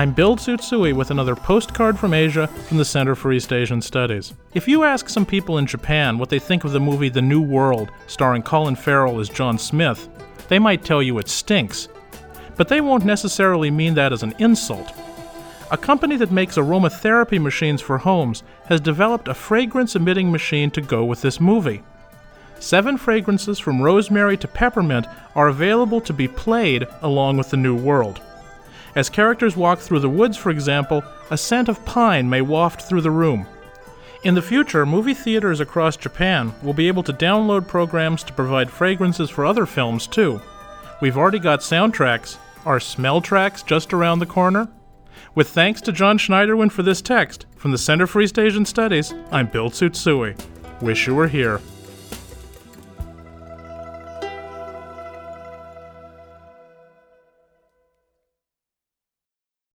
I'm Bill Tsutsui with another postcard from Asia from the Center for East Asian Studies. If you ask some people in Japan what they think of the movie The New World, starring Colin Farrell as John Smith, they might tell you it stinks. But they won't necessarily mean that as an insult. A company that makes aromatherapy machines for homes has developed a fragrance emitting machine to go with this movie. Seven fragrances from rosemary to peppermint are available to be played along with The New World. As characters walk through the woods, for example, a scent of pine may waft through the room. In the future, movie theaters across Japan will be able to download programs to provide fragrances for other films too. We've already got soundtracks. Are smell tracks just around the corner? With thanks to John Schneiderwind for this text, from the Center for East Asian Studies, I'm Bill Tsutsui. Wish you were here.